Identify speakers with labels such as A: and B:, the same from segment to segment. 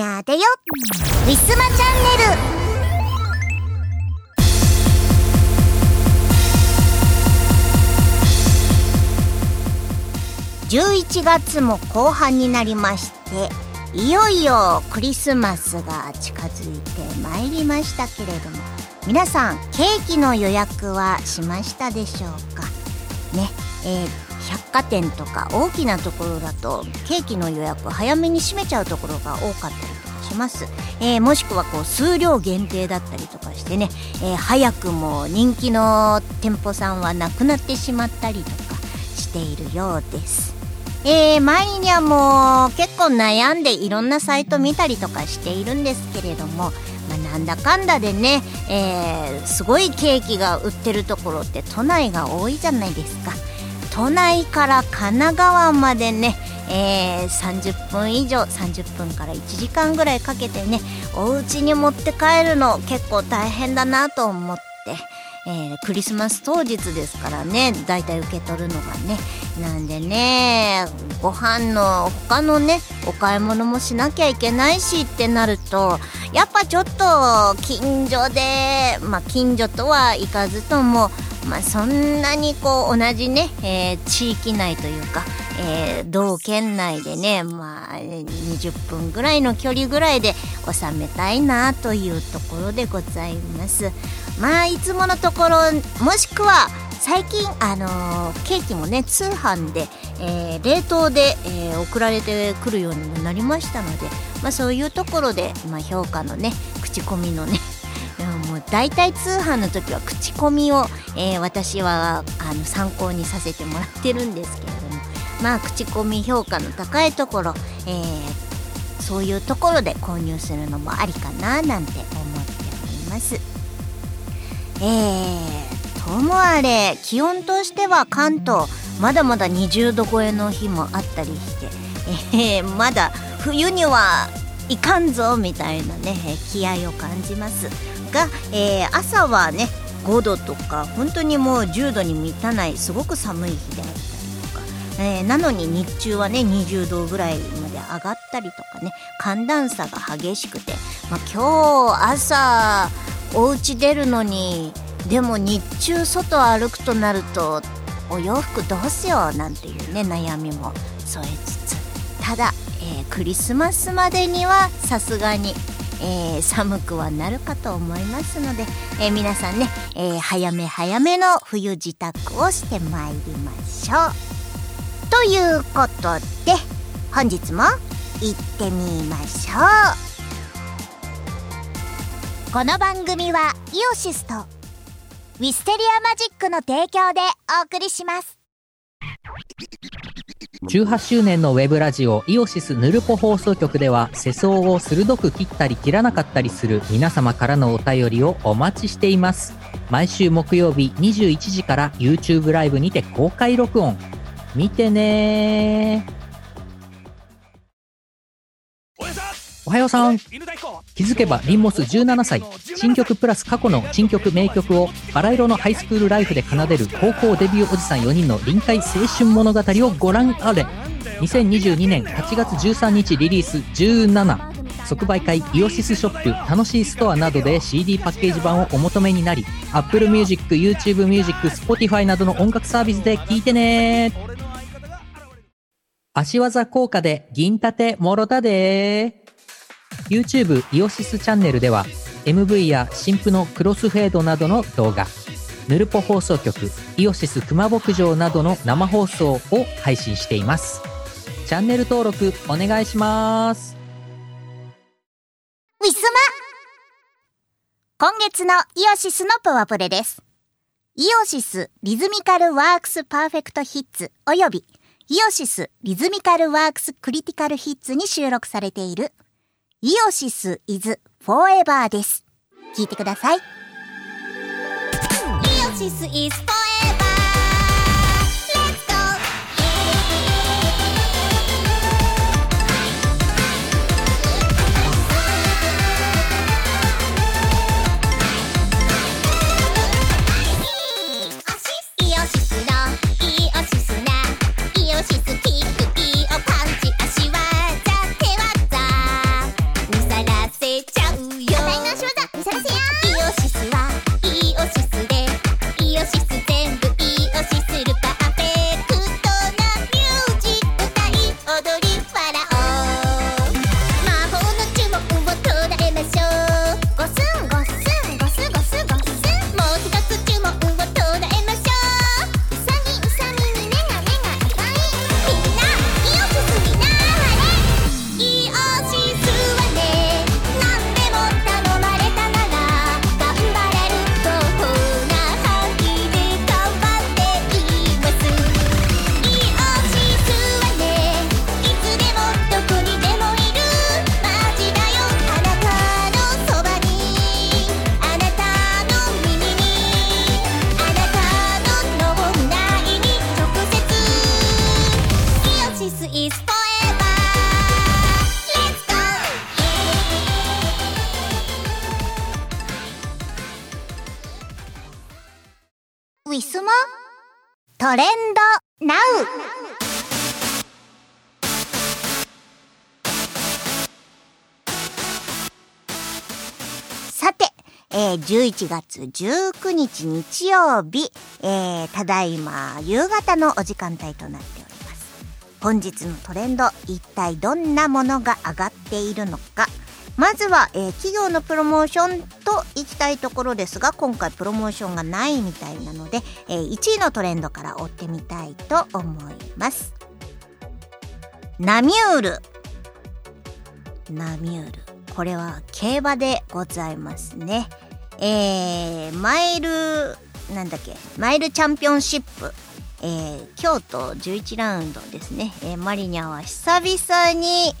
A: やでよウィスマチャンネル。11月も後半になりましていよいよクリスマスが近づいてまいりましたけれども皆さんケーキの予約はしましたでしょうか？ね。えー、百貨店とか大きなところだとケーキの予約早めに閉めちゃうところが多かったりとかします、えー、もしくはこう数量限定だったりとかしてね、えー、早くも人気の店舗さんはなくなってしまったりとかしているようです。えー、前にはもう結構悩んでいろんなサイト見たりとかしているんですけれども、まあ、なんだかんだでね、えー、すごいケーキが売ってるところって都内が多いじゃないですか。都内から神奈川までね、えー、30分以上30分から1時間ぐらいかけてねお家に持って帰るの結構大変だなと思って。えー、クリスマス当日ですからねだいたい受け取るのがねなんでねご飯の他のねお買い物もしなきゃいけないしってなるとやっぱちょっと近所でまあ近所とはいかずともまあ、そんなにこう同じね、えー、地域内というか、えー、同県内でね、まあ、20分ぐらいの距離ぐらいで収めたいなというところでございます。まあいつものところもしくは最近、あのー、ケーキもね通販で、えー、冷凍で、えー、送られてくるようにもなりましたので、まあ、そういうところで、まあ、評価のね口コミのね大体通販の時は口コミを、え私はあの参考にさせてもらってるんですけれどもまあ口コミ評価の高いところ、えそういうところで購入するのもありかななんて思っております。えー、ともあれ気温としては関東まだまだ20度超えの日もあったりして、えー、まだ冬にはいかんぞみたいなね気合を感じます。が、えー、朝はね5度とか本当にもう10度に満たないすごく寒い日であったりとか、えー、なのに日中はね20度ぐらいまで上がったりとかね寒暖差が激しくて、まあ、今日朝お家出るのにでも日中外歩くとなるとお洋服どうしようなんていうね悩みも添えつつ。ただ、えー、クリスマスまでにはさすがに、えー、寒くはなるかと思いますので、えー、皆さんね、え早め早めの冬支度をしてまいりましょう。ということで本日も行ってみましょうこの番組はイオシスとウィステリアマジックの提供でお送りします
B: 18周年のウェブラジオイオシスヌルポ放送局では世相を鋭く切ったり切らなかったりする皆様からのお便りをお待ちしています。毎週木曜日21時から YouTube ライブにて公開録音。見てねー。おはようさん。気づけばリンモス17歳。新曲プラス過去の新曲名曲をバラ色のハイスクールライフで奏でる高校デビューおじさん4人の臨海青春物語をご覧あれ。2022年8月13日リリース17即売会イオシスショップ楽しいストアなどで CD パッケージ版をお求めになり Apple Music、YouTube Music、Spotify などの音楽サービスで聴いてね。足技効果で銀盾もろたで YouTube イオシスチャンネルでは MV や新譜のクロスフェードなどの動画ヌルポ放送局イオシス熊牧場などの生放送を配信しています。チャンネル登録お願いします。
A: ウィスマ。今月のイオシスのパワプレです。イオシスリズミカルワークスパーフェクトヒッツおよびイオシスリズミカルワークスクリティカルヒッツに収録されているイオシスイズフォーエバーです。聞いてください。イオシスイズフォートレンドナウさて、えー、11月19日日曜日、えー、ただいま夕方のお時間帯となっております。本日のトレンド、一体どんなものが上がっているのか、まずは、えー、企業のプロモーションといきたいところですが今回プロモーションがないみたいなので、えー、1位のトレンドから追ってみたいと思います。ナミュール。ナミュール。これは競馬でございますね。えー、マイルなんだっけマイルチャンピオンシップ。えー、京都11ラウンドですね、えー、マリニャは久々に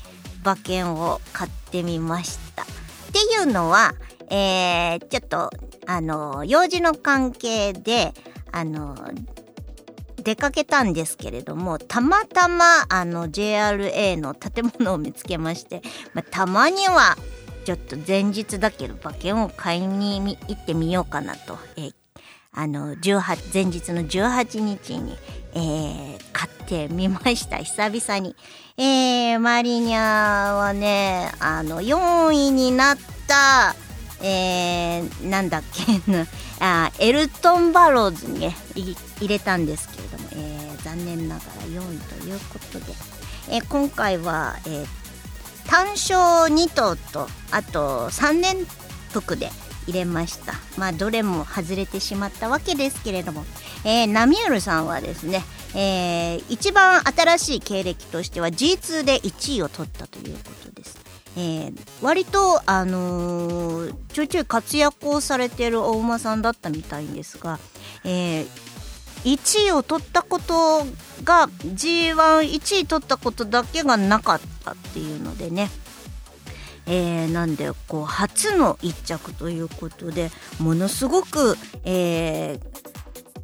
A: 馬券を買ってみました。っていうのは、えー、ちょっと、あの、用事の関係で、あの、出かけたんですけれども、たまたま、あの、JRA の建物を見つけまして、まあ、たまには、ちょっと前日だけど馬券を買いに行ってみようかなと、えー、あの、18、前日の18日に、えー、買ってみました、久々に。えー、マリニャはね、あの、4位になった、えー、なんだっけ、あエルトン・バローズにね、入れたんですけれども、えー、残念ながら4位ということで、えー、今回は、えー、単勝2頭と、あと3連服で、入れました。まあどれも外れてしまったわけですけれども、えー、ナミュールさんはですね、えー、一番新しい経歴としては G2 で1位を取ったということです。えー、割と、あのー、ちょいちょい活躍をされている大馬さんだったみたいんですが、えー、1位を取ったことが G11 位取ったことだけがなかったっていうのでねえー、なんでこう初の一着ということでものすごく、えー、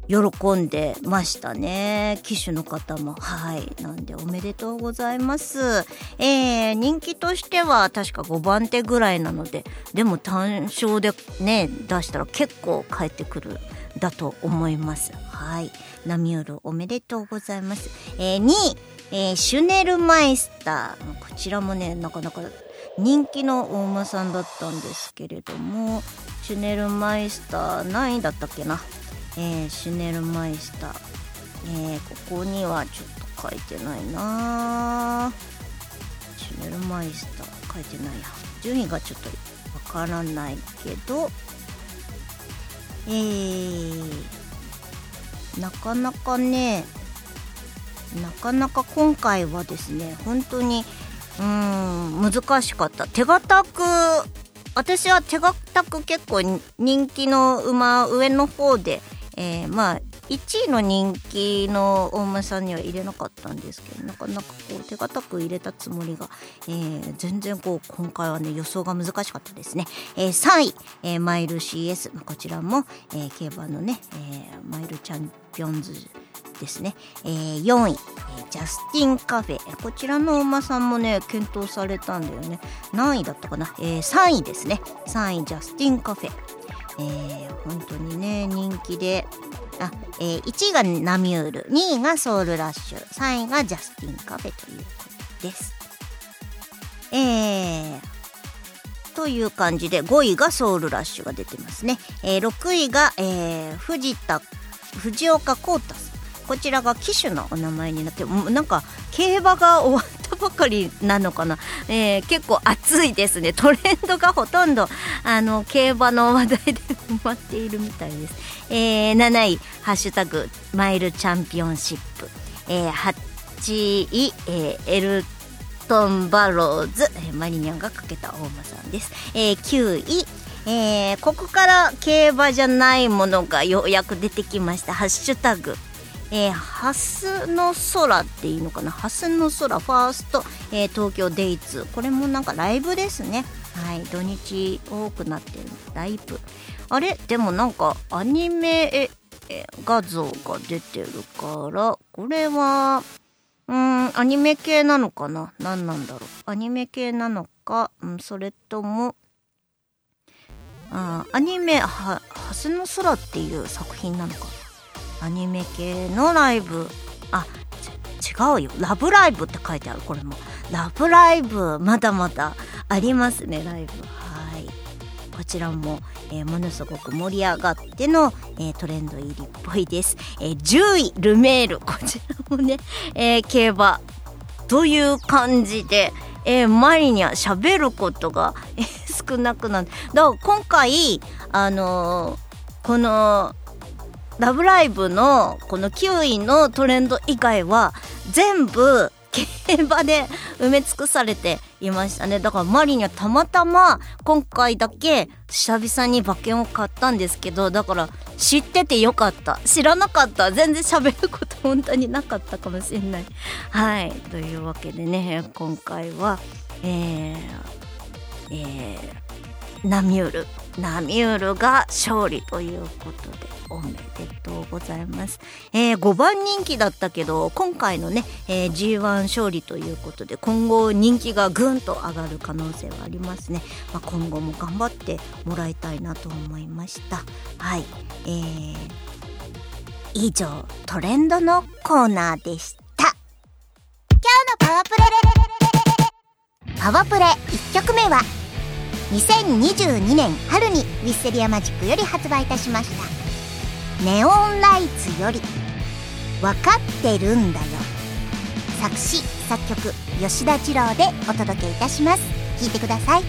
A: 喜んでましたね。騎手の方も。はい。なんでおめでとうございます。えー、人気としては確か5番手ぐらいなのででも単勝でね出したら結構返ってくるだと思います。はい。ナミュールおめでとうございます、えー、2位、えー、シュネルマイスター。こちらもねなかなか人気の大馬さんだったんですけれどもシュネルマイスター何位だったっけな、えー、シュネルマイスター、えー、ここにはちょっと書いてないな。シュネルマイスター書いてないや。順位がちょっとわからないけど。えー、なかなかねなかなか今回はですね本当にうん難しかった。手堅く私は手堅く結構人気の馬上の方で、えー、まあ1位の人気の大馬さんには入れなかったんですけどなかなかこう手堅く入れたつもりが、えー、全然こう今回はね予想が難しかったですね、えー、3位、えー、マイル CS こちらも、え競馬のね、えマイルチャンピオンズですね、えー、4位、えー、ジャスティンカフェ。こちらのお馬さんもね検討されたんだよね。何位だったかな、えー、3位ですね。3位ジャスティンカフェ。えー、本当にね人気で。あ、えー、1位がナミュール2位がソウルラッシュ3位がジャスティンカフェということです。えー、という感じで5位がソウルラッシュが出てますね、えー、6位が、えー、藤田藤岡幸太さん。こちらが騎手のお名前になってなんか競馬が終わっばかりなのかな、えー、結構熱いですね。トレンドがほとんどあの競馬の話題で埋まっているみたいです、えー、7位「ハッシュタグマイルチャンピオンシップ」えー、8位、えー、エルトンバローズ、えー、マリニャンがかけた大間さんです、えー、9位えー、ここから競馬じゃないものがようやく出てきました。ハッシュタグえー、ハスの空っていうのかな？ハスの空ファースト、えー、東京デイツ。これもなんかライブですね。はい土日多くなってる。ライブ。あれ？でもなんかアニメ画像が出てるからこれはうんアニメ系なのかな？何なんだろう？アニメ系なのか、うん、それともあアニメは「ハスの空」っていう作品なのか？アニメ系のライブ。あ違うよ「ラブライブ!」って書いてある。これも「ラブライブ!」まだまだありますねライブ。はい。こちらも、えー、ものすごく盛り上がっての、えー、トレンド入りっぽいです、えー、10位ルメール。こちらもね、え競馬という感じで、えー、マリには喋ることが、えー、少なくなって。だから今回あのー、この「ラブライブ!」のこの9位のトレンド以外は全部競馬で埋め尽くされていましたね。だからマリにはたまたま今回だけ久々に馬券を買ったんですけどだから知っててよかった。知らなかった。全然喋ること本当になかったかもしれない。はい。というわけでね今回はえー、えー、ナミュール。ナミュールが勝利ということで。おめでとうございます、えー、5番人気だったけど今回のね、えー、G1 勝利ということで今後人気がぐんと上がる可能性はありますね、まあ、今後も頑張ってもらいたいなと思いました。はい。えー、以上トレンドのコーナーでした。今日のパワプレ。パワプレ1曲目は2022年春にウィッセリアマジックより発売いたしました。ネオンライツより分かってるんだよ。作詞作曲吉田二郎でお届けいたします。聞いてください。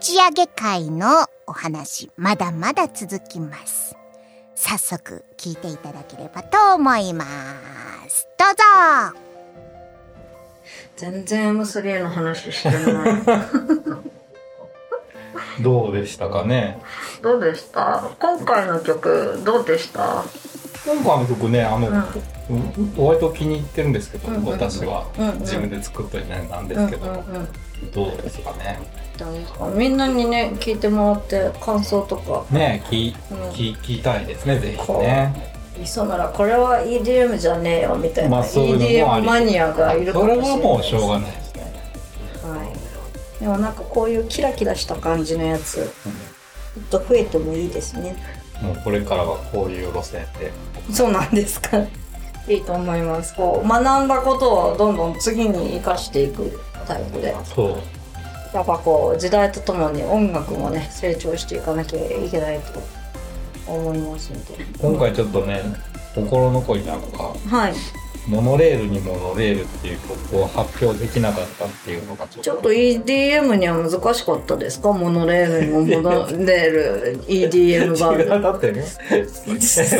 A: ち上げ会のお話まだまだ続きます。早速聞いていただければと思います。どうぞ。
C: 全然 M3 の話してない。
D: どうでしたかね。
C: どうでした？今回の曲どうでした？
D: 今回の曲ねあの、うん、割と気に入ってるんですけど、私は、自分で作ったりなんですけど、どうですかね。
C: みんなにね聞いてもらって感想とか。
D: ね聞,、うん、聞聞きたいですねぜひね。
C: いそうならこれは EDM じゃねえよみたいな、まあ、EDM マニアがいるかもしれない、
D: それはもうしょうがないですね
C: はいでもなんかこういうキラキラした感じのやつ、うん、もっと増えてもいいですね。
D: もうこれからはこういう路線で
C: そうなんですか。いいと思います。こう学んだことをどんどん次に生かしていくタイプで。
D: そう。
C: やっぱこう時代とともに音楽もね成長していかなきゃいけないと思いますので。
D: 今回ちょっとね心残りなのか。
C: はい
D: モノレールにモノレールっていう曲を発表できなかったっていうのがちょっと。
C: EDM には難しかったですか？モノレールにもモノレール EDM バ
D: だってね。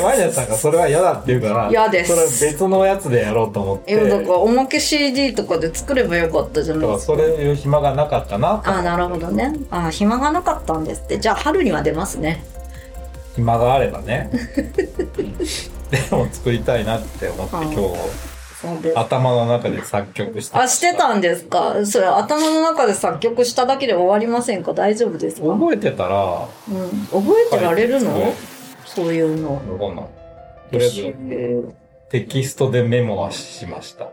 D: ワイナさんがそれは嫌だって言うから
C: 嫌です。
D: それは別のやつでやろうと思って。
C: いやだからおまけ CD とかで作ればよかったじゃないですか。
D: それいう暇がなかったなと
C: あなるほどね。あ暇がなかったんですって。じゃあ春には出ますね。
D: 暇があればね でも作りたいなって思って
C: はい
D: 今日頭の中で作曲して
C: あしてたんですか？それ頭の中で作曲しただけで終わりませんか？大丈夫ですか、うん、
D: 覚えてたら
C: 覚えてられるの、
D: はい
C: そういうの。
D: どうなんとりあえずテキストでメモはしました。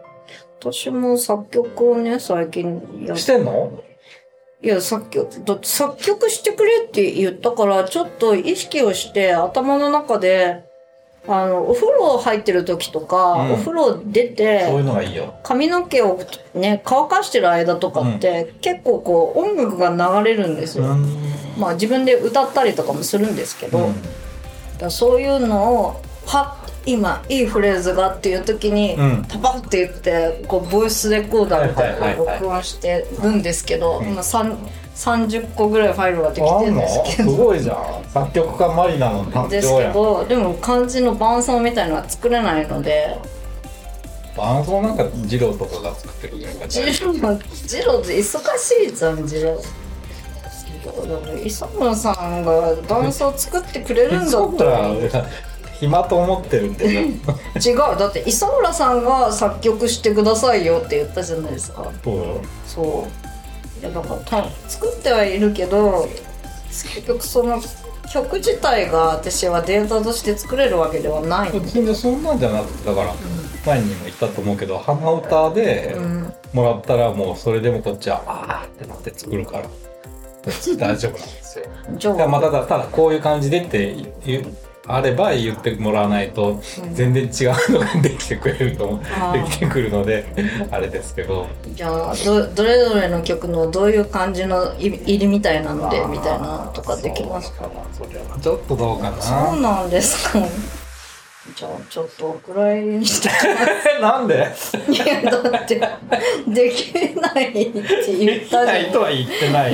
C: 私も作曲をね最近やっ
D: してんの？
C: いや、作曲、だって作曲してくれって言ったから、ちょっと意識をして頭の中で、あの、お風呂入ってる時とか、
D: うん。
C: お風呂出
D: そういう
C: て、
D: のがいいよ。
C: 髪の毛をね、乾かしてる間とかって、結構こう、音楽が流れるんですよ。まあ自分で歌ったりとかもするんですけど、だそういうのを、はっ、今、いいフレーズがっていう時に、
D: うん。
C: タパって言って、こう、ボイスレコーダーとか
D: はいはいはいはい。
C: で録音してるんですけど、
D: ん。
C: 今三30個ぐらいファイルができてるんですけど。
D: ごいじゃん。作曲家マリナの担
C: ですけど、でも漢字の伴奏みたいのは作れないので、
D: 伴奏なんか二郎とかが作ってるじゃん。か
C: ジロー、ジローって忙しいじゃん、ジロー。磯村さんが伴奏作ってくれるんだ
D: そった
C: ら
D: 暇と思ってるん。で
C: 違うだって磯村さんが作曲してくださいよって言ったじゃないですか。
D: そうよ
C: そういやだからた作ってはいるけど結局その曲自体が私はデータとして作れるわけではない。の
D: 全然そんなんじゃなくてだから前にも言ったと思うけど鼻歌で
C: うん。
D: もらったらもうそれでもこっちはあーってなって作るから。大丈夫なんですよ。
C: じゃ
D: あ。
C: あ
D: ただただこういう感じでってあれば言ってもらわないと全然違うのができてくれると思う。
C: あー。
D: できてくるのであれですけど。
C: じゃあどどれぞれの曲のどういう感じのい入りみたいなのでみたいなのとかできますか？
D: ちょっとどうか
C: そう
D: な
C: なんですか？じゃあちょっとお蔵入りにして。
D: なんで？
C: いやだってできないって言ったじゃ
D: ないとは言ってない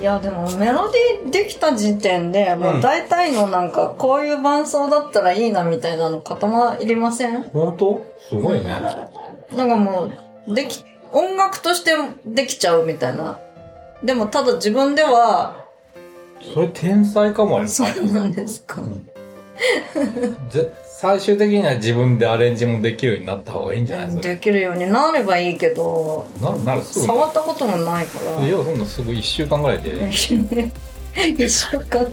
C: いやでもメロディーできた時点でもう大体のなんかこういう伴奏だったらいいなみたいなの固まりません？
D: 本当？すごいね。
C: なんかもうでき音楽としてできちゃうみたいな。でもただ自分では
D: それ天才かもよ
C: そうなんですか。
D: ぜ最終的には自分でアレンジもできるようになった方がいいんじゃないですか？
C: できるようになればいいけど
D: ななるすぐ。
C: 触ったこともないから。
D: いやそんなすぐ1週間ぐらいで。
C: 一週間。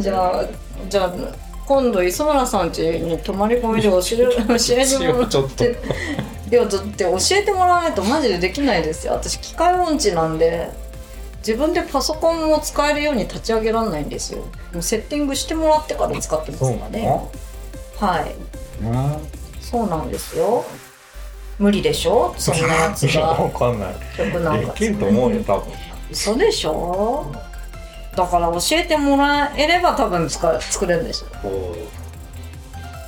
C: じゃあじゃあ今度磯村さん家に泊まり込みで教え教えてもらって。いやだって教えてもらわないとマジでできないですよ。私機械音痴なんで自分でパソコンも使えるように立ち上げられないんですよ。もうセッティングしてもらってから使ってますからね
D: の？
C: はい。
D: うん
C: そうなんですよ。無理でしょ？そんなやつ
D: わ
C: が
D: かんない。
C: 曲なんか。
D: できると思うよ多分。
C: 嘘でしょ？だから教えてもらえれば多分使作れるんでしょ
D: こ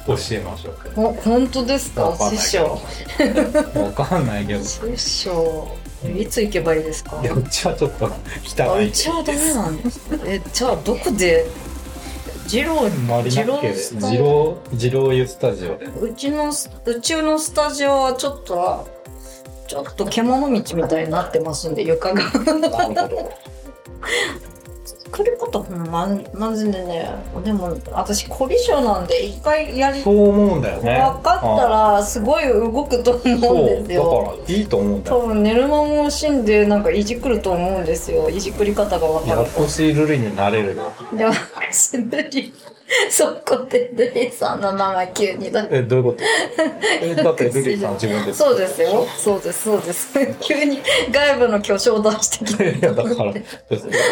D: う。教えましょう。
C: ほ本当ですか？
D: わかんない
C: 師匠。
D: わかんないけど。い
C: 師匠。いつ行けばいいですか？
D: やうちはちょっと
C: あ
D: 汚いう
C: ちはダメなんですかえじゃあどこで二郎
D: マリナッケで
C: スタ
D: 二郎二郎湯スタジオ。で
C: うちのうちのスタジオはちょっとちょっと獣道みたいになってますんで床が。
D: なるほど
C: 作ることまマジでね。でも私凝り性なんで一回やり
D: そう思うんだよね。
C: 分かったらすごい動くと思うんですよ。
D: だからいいと思うんだよ。
C: 多分寝る間も惜しんでなんかいじくると思うんですよ。いじくり方が分かる
D: やっとしルリになれるよ。
C: でもすルリ そこでルリさんの名前急にだ。
D: えどういうこと？えだってルリさん自分で
C: そうですよ。そうですそうです。急に外部の巨匠出してきて。
D: いやだからい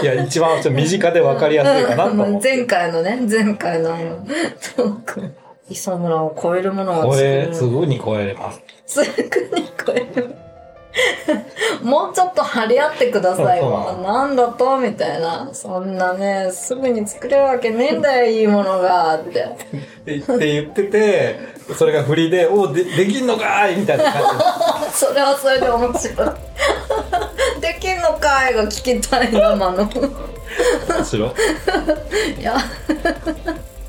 D: や一番ちょっと身近で分かりやすいかなと思って。
C: 前回のね前回のあのトーク磯村を超えるものが
D: こ
C: 作れる
D: れすぐに超えれます。
C: すぐに超えるもうちょっと張り合ってくださいよ。なんだと？みたいな。そんなね、すぐに作れるわけねえんだよ、いいものが。って。
D: って言ってて、それが振りで、おで、できんのかいみたいな感
C: じ。それはそれで面白い。できんのかいが聞きたい生の。面
D: 白い。
C: いや。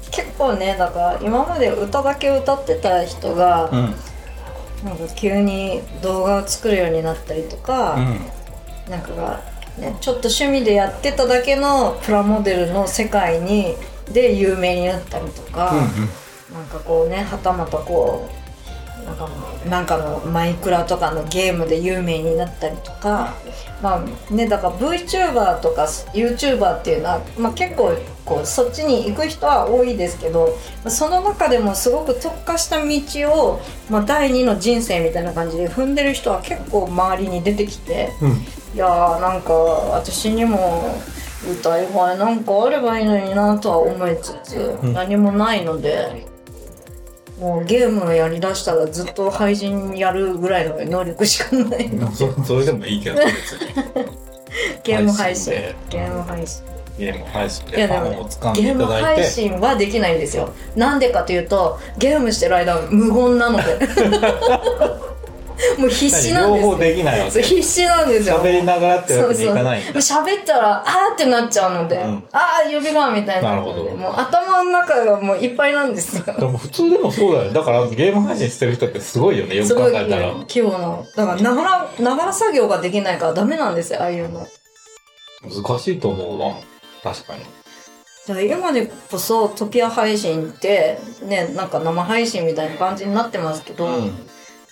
C: 結構ね、だから今まで歌だけ歌ってた人が、うんなんか急に動画を作るようになったりとか、うん、なんかね、ちょっと趣味でやってただけのプラモデルの世界にで有名になったりとか、うんうん、なんかこうねはたまたこうなんかのマイクラとかのゲームで有名になったりとかまあねだから VTuber とか YouTuber っていうのは、まあ、結構こうそっちに行く人は多いですけどその中でもすごく特化した道を、まあ、第二の人生みたいな感じで踏んでる人は結構周りに出てきて、うん、いやーなんか私にも歌い声なんかあればいいのになとは思いつつ、何もないので。もうゲームをやりだしたらずっと配信やるぐらいの能力しかない。
D: そそれでもいいけど 別に。
C: ゲーム配信。ゲーム配信
D: ゲーム配信でファンを掴んでい
C: ただいて。ゲーム配信はできないんですよ。なんでかというとゲームしてる間無言なので もう必死なんです
D: 両方できないわけ
C: 必死なんですよ。
D: 喋りながらってわけにいかない
C: 喋ったらあーってなっちゃうので、うん、ああ呼びがみたいななるほど。もう頭の中がもういっぱいなんですよ。
D: でも普通でもそうだよ。だからゲーム配信してる人ってすごいよね。よく考えたら。
C: 規模のだからながらながら作業ができないからダメなんですよ。ああいうの。
D: 難しいと思うわ。確かに。
C: 今でこそトピア配信ってねなんか生配信みたいな感じになってますけど、うん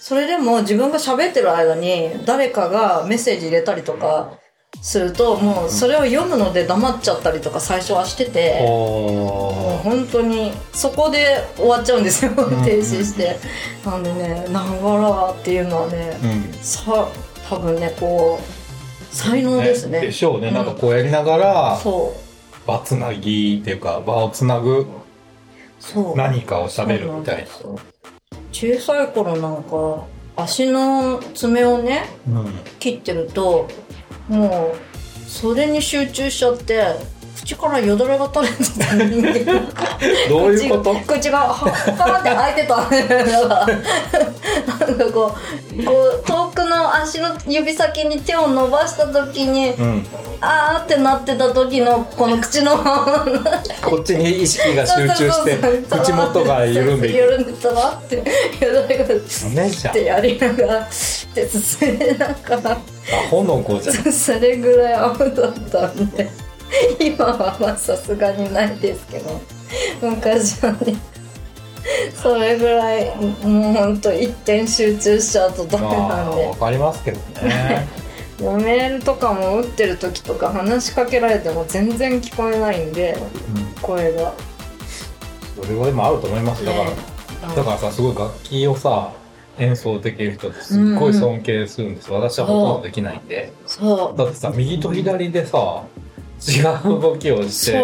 C: それでも自分が喋ってる間に誰かがメッセージ入れたりとかするともうそれを読むので黙っちゃったりとか最初はしてて、もう本当にそこで終わっちゃうんですよ停止して、なんでねながらっていうのはね、さ多分ねこう才能ですね。
D: でしょうね、なんかこうやりながらそう。場つなぎっていうか場をつなぐ何かを喋るみたいな
C: 小さい頃なんか足の爪をね、うん、切ってるともうそれに集中しちゃって口からよだれが垂れてた人間
D: どういうこと
C: 口がはーって開いてたなんかこうこう遠くの足の指先に手を伸ばした時に、うん、あーってなってた時のこの口の。
D: こっちに意識が集中して口元が緩んでいく。
C: 緩んでたなって。よだれがってやりながらで進めながら。ア
D: ホの子じゃん。
C: それぐらいアホだったんで 今はまあさすがにないですけど昔はね。それぐらいもうほんと一点集中しちゃうとダメなんで。
D: わかりますけどね。
C: メールとかも打ってる時とか話しかけられても全然聞こえないんで、うん、声が。
D: それはでもあると思います。だから、ね、だからさすごい楽器をさ演奏できる人ってすっごい尊敬するんです、うん、私はほとんどできないんで。
C: そう。
D: だってさ右と左でさ違う動きをして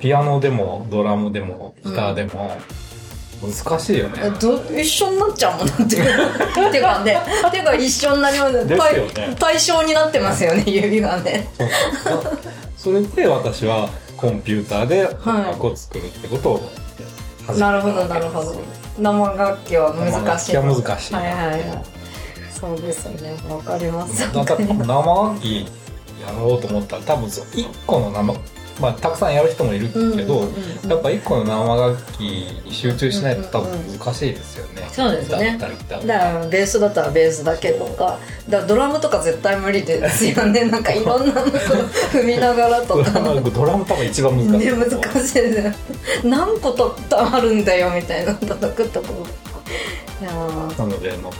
D: ピアノでもドラムでもギターでも、難しいよね。
C: ど一緒になっちゃうもんって。いうてかねてか一緒になります。ねね。対象になってますよね指がね。
D: それで私はコンピューターで音楽を作るってことを
C: 始めた、なるほどなるほど。生楽器は難しい。
D: 生楽器は難しい。
C: はいはいはい。そうですよね。わかります。
D: 生楽器やろうと思った。ら多分1個の生まあたくさんやる人もいるけど、やっぱ1個の生楽器に集中しないと多分難しいですよね、うんうん、
C: そうですね。だからベースだったらベースだけとか。だドラムとか絶対無理ですよね。なんかいろんなの踏みながらとか。
D: ドラム多分一番難しい、ね、
C: 難しいですよ。何個とあるんだよみたいな叩くとこ
D: いやなのでもう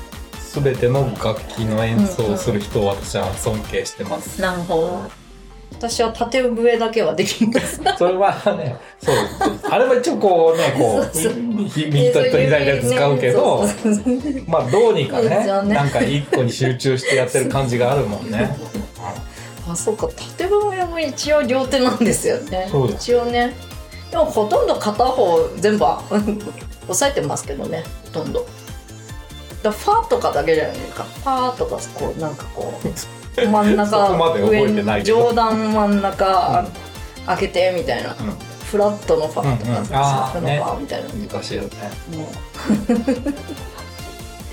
D: 全ての楽器の演奏をする人を私は尊敬してます。
C: なるほど。私は縦笛だけはできます。
D: それはね、そう。あれは一応こうね、こう、右と左で使うけど、まあどうにかね、なんか一個に集中してやってる感じがあるもんね。
C: あ、そうか。縦笛も一応両手なんですよね。一応ね。でもほとんど片方全部 押さえてますけどね、ほとんど。だファーとかだけじゃないですか。ファーとかこうなんかこう真ん中上上段真ん中、開けてみたいな、フラットのファーとか、うんうん、フのファーみたいな、
D: 難しいよね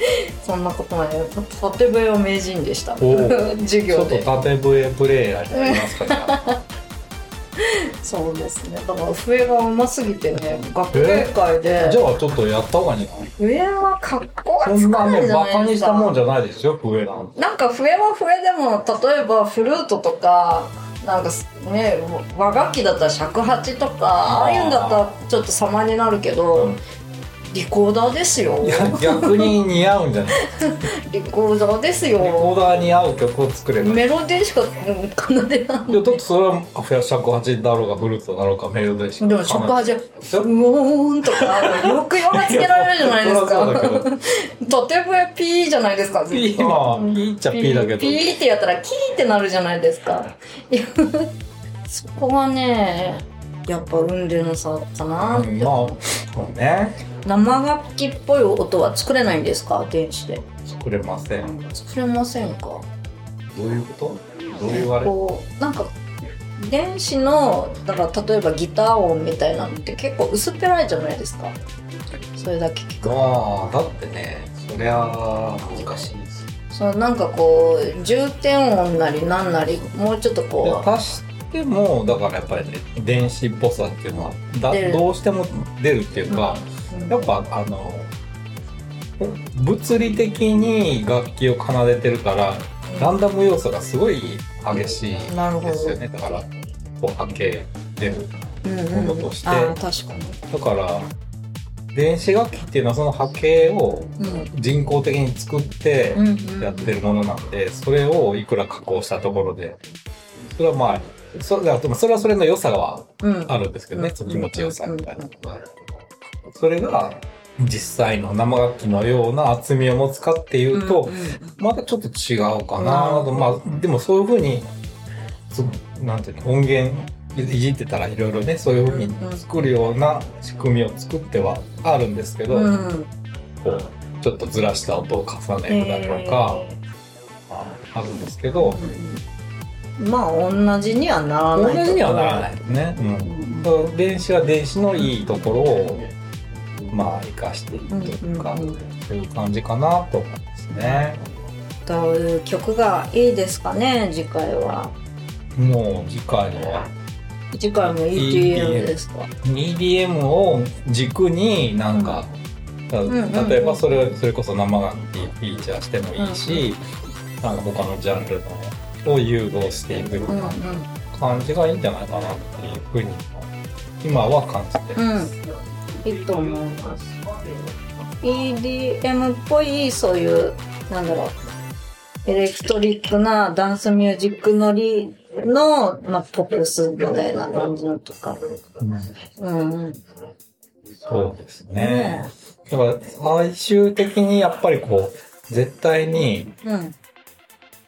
C: そんなことない縦笛は名人でした。授業
D: で。ちょっと縦笛プレイヤーになりますか
C: そうですね。だから笛がうますぎてね学芸会で。
D: じゃあちょっとやった方がいいな
C: 笛は格好が
D: つかない。じゃないですかそんなねバカにしたもんじゃないですよ笛
C: なんなんか笛は笛でも例えばフルートとかなんかね和楽器だったら尺八とかああいうんだったらちょっと様になるけど、うんリコーダーですよ。
D: 逆に似合うんじゃない？
C: リコーダーですよ。
D: リコーダーに合う曲を作れ
C: る。メロディーしか奏でない。いや、
D: だってそれは、フェア尺八だろうが、フルートだろうが、メロディーしか。
C: でも尺八、うおーんとか、抑揚がつけられるじゃないですか。とてもピーじゃないですか、
D: ピー、まあ、ピーっちゃピーだけど。
C: ピーってやったら、キーってなるじゃないですか。そこがね、やっぱ運命の差かな。って。まあ、
D: そうね。
C: 生楽器っぽい音は作れないんですか？電子で。
D: 作れません。
C: 作れませんか？
D: どういうこと？どういうあれ？こ
C: うなんか電子のだから例えばギター音みたいなのって結構薄っぺらいじゃないですか。それだけ聞く
D: ああだってねそりゃ難しいです
C: そうなんかこう重点音なりなんなりもうちょっとこ
D: う。足してもだからやっぱりね電子っぽさっていうのはだどうしても出るっていうか、うん。やっぱあの物理的に楽器を奏でてるからランダム要素がすごい激しいですよね。だからこう波形出るものとして、うんうん、
C: 確か
D: に。だから電子楽器っていうのはその波形を人工的に作ってやってるものなんで、それをいくら加工したところでそれはまあそれそれはそれの良さはあるんですけどね、その気持ちよさみたいな。のが。それが実際の生楽器のような厚みを持つかっていうと、またちょっと違うかなと、まあ、でもそういうふうに、なんていうの、音源いじってたらいろいろね、そういうふうに作るような仕組みを作ってはあるんですけど、こう、ちょっとずらした音を重ねるだとか、あるんですけど、
C: まあ同じにはならない
D: 同じにはならないね、うん、電子は電子のいいところをまあ生かしていくというか、そういう感じかなと思いますね。
C: どういう曲がいいですかね次回は。
D: もう次回は。
C: 次回も EDM ですか
D: ？EDM を軸になんか、例えばそれそれこそ生楽器フィーチャーしてもいいし、なんか他のジャンルのを融合していくような感じがいいんじゃないかなっていうふうに今は感じてます。
C: うんいいと思います EDM っぽいそういうなんだろうエレクトリックなダンスミュージック乗りの、まあ、ポップスみたいな感じのとか。うん。うん、
D: そうですね。だから最終的にやっぱりこう、絶対に、うん、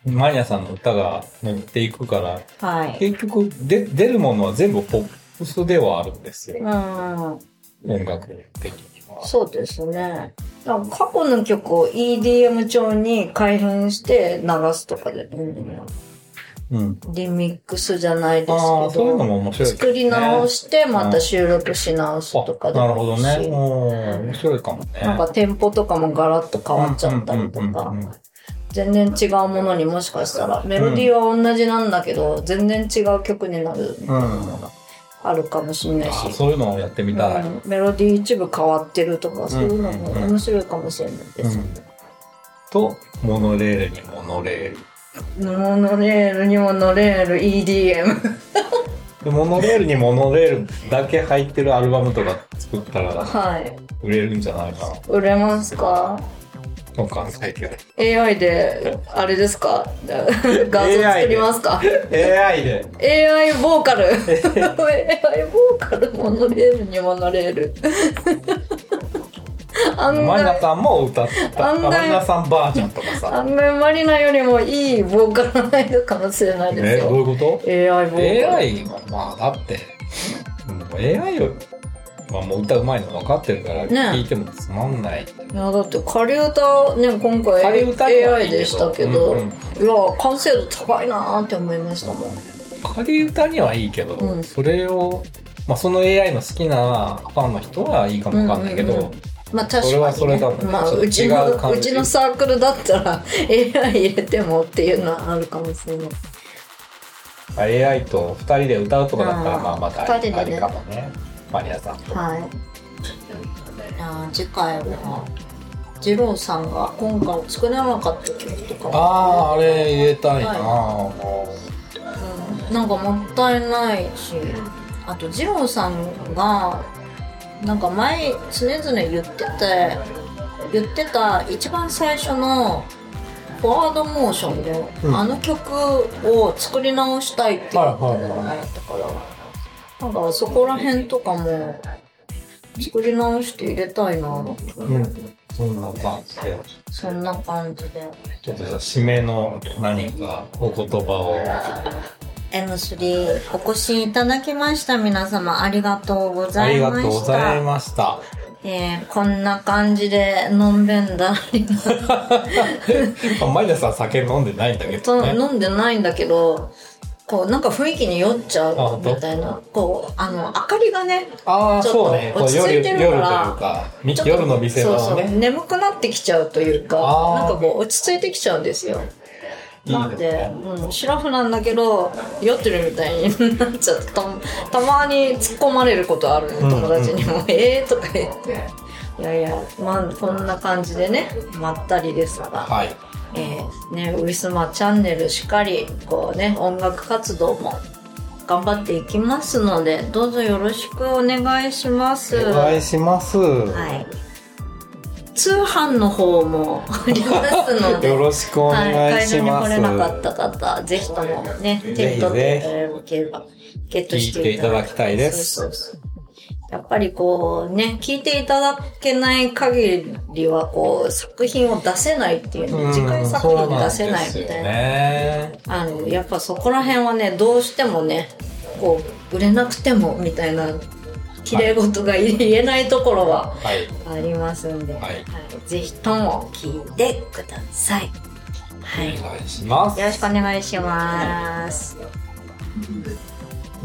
D: マニアさんの歌が乗っていくから、はい、結局で出るものは全部ポップスではあるんですよ。うん音楽的には。
C: そうですね。過去の曲を EDM 調に改変して流すとかで、うん、リミックスじゃないですけど、
D: そういうのも面白い、
C: ね、作り直してまた収録し直すとか
D: でなるほどね。面白いかもね。
C: なんかテンポとかもガラッと変わっちゃったりとか。全然違うものにもしかしたら、メロディーは同じなんだけど、全然違う曲になるのがあるかもしれないし。
D: そういうのをやってみたい、う
C: ん、メロディー一部変わってるとかそういうのも面白いかもしれないです、うん、
D: とモノレールにも乗れる
C: モノレールにも乗れる EDM
D: モノレールにモノレールだけ入ってるアルバムとか作ったら売れるんじゃないかな、はい、
C: 売れますか？
D: わかんないけど。
C: AI で、あれですか？画像作りますか
D: ?AI で。
C: AI ボーカル。AI ボーカル、モノレールにモノレール。
D: マリナさんも歌った。マリナさんバージョンとかさ。
C: 案外マリナよりもいいボーカルがないのかもしれないですよ。
D: え、どういうこと
C: ?AI ボーカル。
D: AI はまあ、だって、AI を、まあもう歌うまいの分かってるから
C: ね。
D: 聞いてもつまんない、
C: いやだって仮歌ね今回
D: 仮歌いい
C: AI でしたけど、
D: うんうん。
C: いや完成度高いなーって思いましたもん。
D: 仮歌にはいいけど、
C: うん。
D: それを、まあ、その AI の好きなファンの人はいいかもわかんないけど、
C: うんうんうん。まあ確かに、ね、
D: それはそれだもんね
C: まあうちの
D: 違う
C: ちのサークルだったら AI 入れてもっていうのはあるかもしれない。
D: AI と2人で歌うとかだったら
C: うん。
D: まあまたあり
C: 二人でね。
D: かもねマリアさん
C: はい。いや次回は二郎さんが今回作れなかった曲とか
D: あああれ入れたいな、
C: はいうんなんかもったいないしあと二郎さんがなんか前常々言ってて言ってた一番最初のフォワードモーションで、
D: うん
C: あの曲を作り直したいって言ってた
D: はいはいはい
C: のがあったから、なんかそこら辺とかも作り直して入れたいな
D: う、うん、そんな感じで。
C: そんな感じで。
D: ちょっとじゃあ締めの何かお言葉を。
C: M3 お越しいただきました皆様ありがとうご
D: ありが
C: ざいました。
D: とうございました。
C: えーこんな感じでのんべんだ。り
D: あマリアさん酒飲んでないんだけど
C: と
D: ね
C: 飲んでないんだけどこうなんか雰囲気に酔っちゃうみたいな。こうあの明かりがね
D: ああ
C: ちょっと
D: そうね。
C: 落ち着
D: 夜
C: いてるから
D: かみ
C: ちょっと
D: 夜の店
C: そうそう
D: のね
C: 眠くなってきちゃうというかなんかこう落ち着いてきちゃうんですよ。
D: いい
C: なんで
D: ね
C: うん、シラフなんだけど酔ってるみたいになっちゃってたたまに突っ込まれることあるね
D: うん
C: 友達にも「え えー」とか言っていやいやまあこんな感じでねまったりですが、
D: はい。
C: えーね、ウィスマチャンネルしっかりこうね音楽活動も頑張っていきますのでどうぞよろしくお願いします。
D: お願いします、
C: はい。通販の方も ありますので。
D: よろしくお願いします、
C: はい、会場に来れなかった方、ぜひともね、手に取っていただければ、ゲットしていただ
D: きたいです。
C: そうそうそうやっぱりこうね、聞いていただけない限りは、こう、作品を出せないっていうね、次回作品出せないみたいな。
D: なね
C: あの、やっぱそこら辺はね、どうしてもね、こう、売れなくても、みたいな、綺麗事が言えないところは
D: はい
C: ありますんで、
D: はい
C: ぜひとも聞いてください。はい。
D: お願いします
C: よろしくお願いします。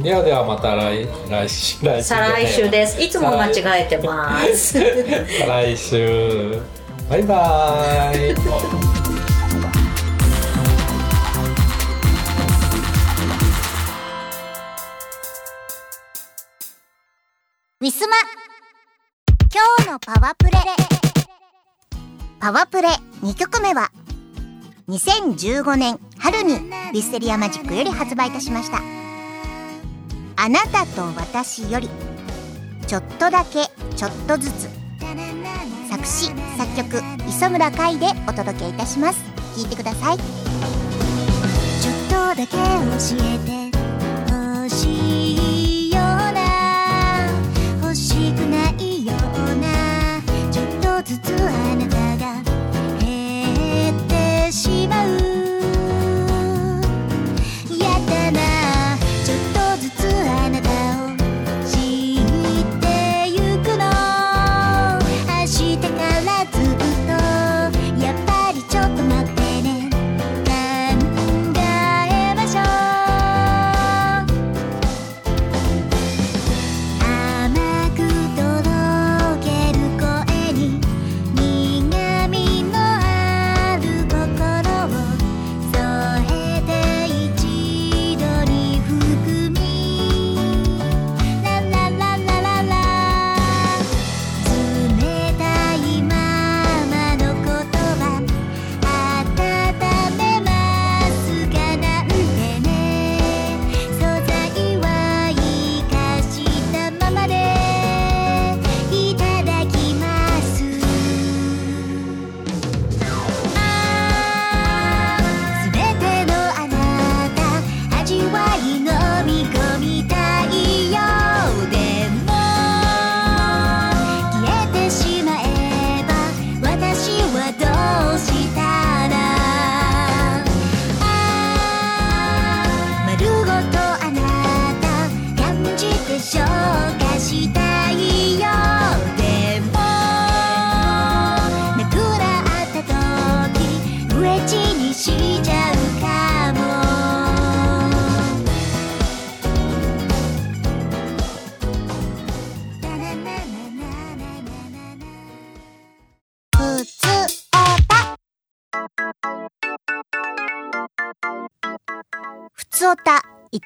D: ではではまた来来週来週
C: 再来週です。いつも間違えてます。
D: 再来週。バイバーイ。
A: ウィスマ。今日のパワプレ。パワプレ。2曲目は。2015年春にビステリアマジックより発売いたしましたあなたと私よりちょっとだけちょっとずつ。作詞作曲磯村海でお届けいたします。聴いてください。ちょっとだけ教えてほしいような欲しくないようなちょっとずつあなたが減ってしまう。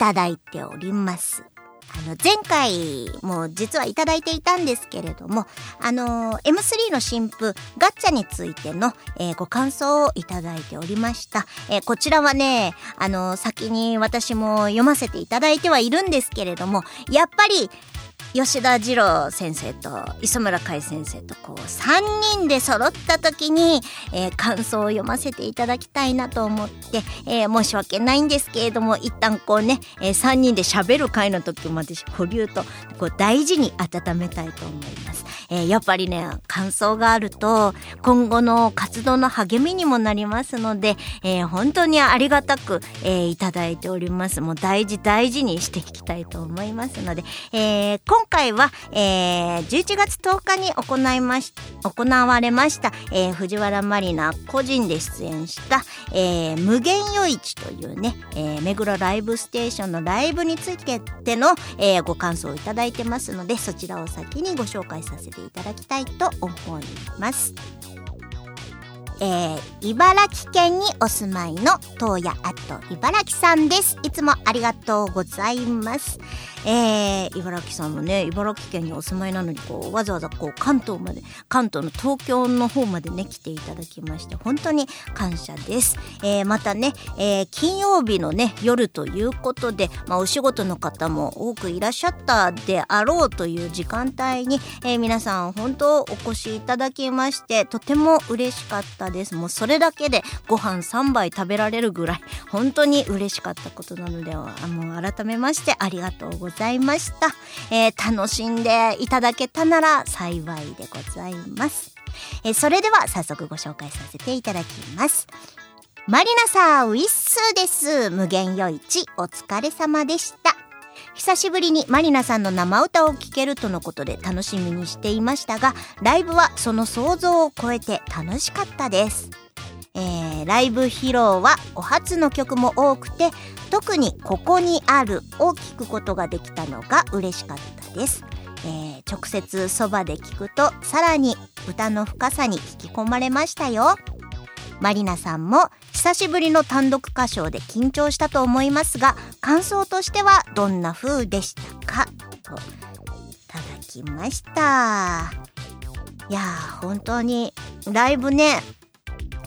A: ただいております。あの、前回も実はいただいていたんですけれども、あの、M3 の新婦ガッチャについての、えー、ご感想をいただいておりました。えー、こちらはね、あの、先に私も読ませていただいてはいるんですけれども、やっぱり吉田二郎先生と磯村海先生とこう3人で揃った時に、えー、感想を読ませていただきたいなと思って、えー、申し訳ないんですけれども一旦こうね、えー、3人で喋る回の時まで保留とこう大事に温めたいと思います。え、やっぱりね感想があると今後の活動の励みにもなりますので、え、本当にありがたく、え、いただいておりますもう大事大事にしていきたいと思いますので、えー、今今回は、えー、11月10日に行いまし行われました、えー、藤原まりな個人で出演した、えー、無限余市というね、えー、目黒ライブステーションのライブについての、えー、ご感想をいただいてますのでそちらを先にご紹介させてていただきたいと思います。えー、茨城県にお住まいの東野あと茨城さんです。いつもありがとうございます。えー、茨城さんもね茨城県にお住まいなのにこうわざわざこう関東まで関東の東京の方までね来ていただきまして本当に感謝です、えー、またね、えー、金曜日のね夜ということで、まあ、お仕事の方も多くいらっしゃったであろうという時間帯に、えー、皆さん本当お越しいただきましてとても嬉しかったです。もうそれだけでご飯3杯食べられるぐらい本当に嬉しかったことなのであの改めましてありがとうございます。ざいました。えー、楽しんでいただけたなら幸いでございます。えー、それでは早速ご紹介させていただきます。マリナさん、ウィッスーです。無限余市、お疲れ様でした。久しぶりにマリナさんの生歌を聴けるとのことで楽しみにしていましたが、ライブはその想像を超えて楽しかったです。えー、ライブ披露はお初の曲も多くて特に「ここにある」を聞くことができたのが嬉しかったです。えー、直接そばで聞くとさらに歌の深さに引き込まれましたよ。マリナさんも久しぶりの単独歌唱で緊張したと思いますが感想としてはどんな風でしたか？といただきましたいやー本当にライブね